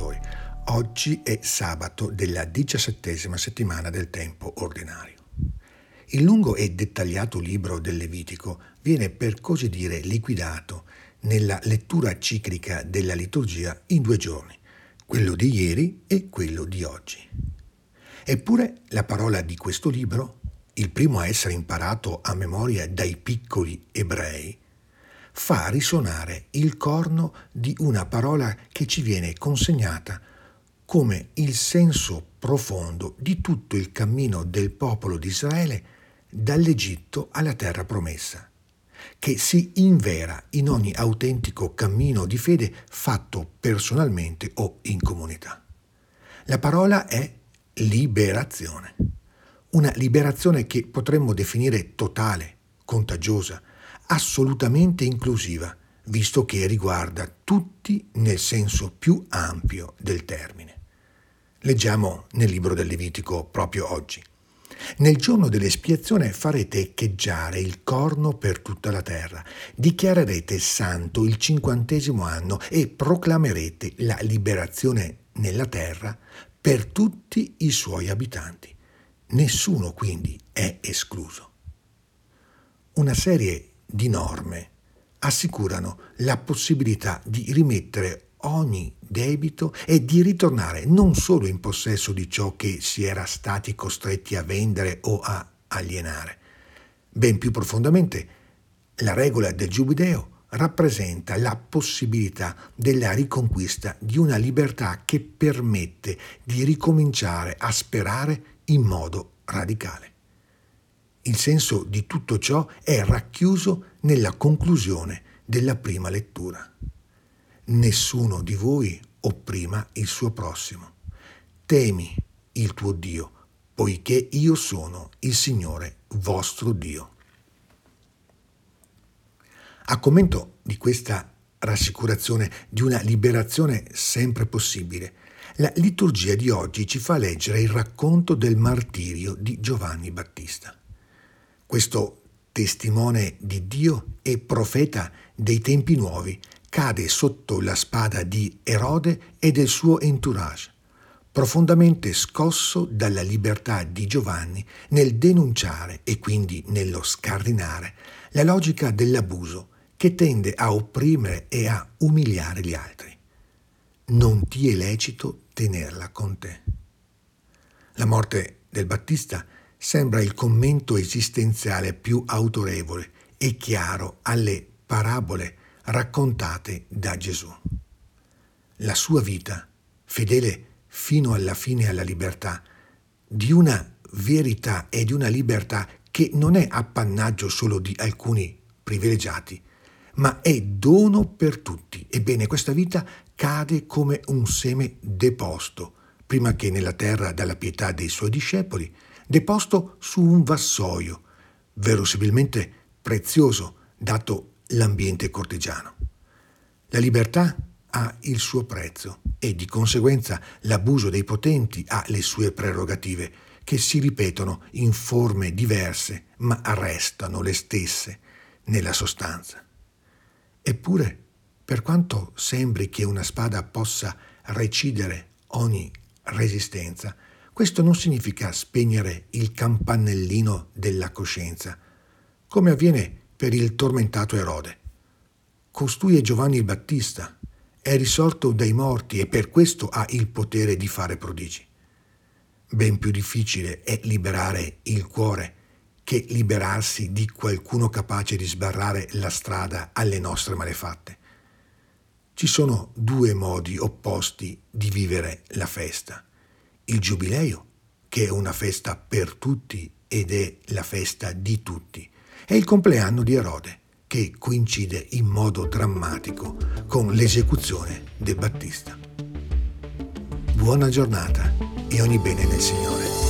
ascoltatori. Oggi è sabato della diciassettesima settimana del tempo ordinario. Il lungo e dettagliato libro del Levitico viene per così dire liquidato nella lettura ciclica della liturgia in due giorni, quello di ieri e quello di oggi. Eppure la parola di questo libro, il primo a essere imparato a memoria dai piccoli ebrei, fa risuonare il corno di una parola che ci viene consegnata come il senso profondo di tutto il cammino del popolo di Israele dall'Egitto alla terra promessa, che si invera in ogni autentico cammino di fede fatto personalmente o in comunità. La parola è liberazione, una liberazione che potremmo definire totale, contagiosa, assolutamente inclusiva, visto che riguarda tutti nel senso più ampio del termine. Leggiamo nel libro del Levitico proprio oggi. Nel giorno dell'espiazione farete echeggiare il corno per tutta la terra, dichiarerete santo il cinquantesimo anno e proclamerete la liberazione nella terra per tutti i suoi abitanti. Nessuno quindi è escluso. Una serie di norme assicurano la possibilità di rimettere ogni debito e di ritornare non solo in possesso di ciò che si era stati costretti a vendere o a alienare. Ben più profondamente, la regola del giubileo rappresenta la possibilità della riconquista di una libertà che permette di ricominciare a sperare in modo radicale. Il senso di tutto ciò è racchiuso nella conclusione della prima lettura. Nessuno di voi opprima il suo prossimo. Temi il tuo Dio, poiché io sono il Signore vostro Dio. A commento di questa rassicurazione di una liberazione sempre possibile, la liturgia di oggi ci fa leggere il racconto del martirio di Giovanni Battista. Questo testimone di Dio e profeta dei tempi nuovi cade sotto la spada di Erode e del suo entourage, profondamente scosso dalla libertà di Giovanni nel denunciare e quindi nello scardinare la logica dell'abuso che tende a opprimere e a umiliare gli altri. Non ti è lecito tenerla con te. La morte del Battista sembra il commento esistenziale più autorevole e chiaro alle parabole raccontate da Gesù. La sua vita, fedele fino alla fine alla libertà, di una verità e di una libertà che non è appannaggio solo di alcuni privilegiati, ma è dono per tutti. Ebbene, questa vita cade come un seme deposto, prima che nella terra dalla pietà dei suoi discepoli, deposto su un vassoio, verosimilmente prezioso, dato l'ambiente cortigiano. La libertà ha il suo prezzo e di conseguenza l'abuso dei potenti ha le sue prerogative, che si ripetono in forme diverse, ma restano le stesse nella sostanza. Eppure, per quanto sembri che una spada possa recidere ogni resistenza, questo non significa spegnere il campanellino della coscienza, come avviene per il tormentato Erode. Costui è Giovanni il Battista, è risorto dai morti e per questo ha il potere di fare prodigi. Ben più difficile è liberare il cuore che liberarsi di qualcuno capace di sbarrare la strada alle nostre malefatte. Ci sono due modi opposti di vivere la festa il giubileo, che è una festa per tutti ed è la festa di tutti, e il compleanno di Erode, che coincide in modo drammatico con l'esecuzione del Battista. Buona giornata e ogni bene nel Signore.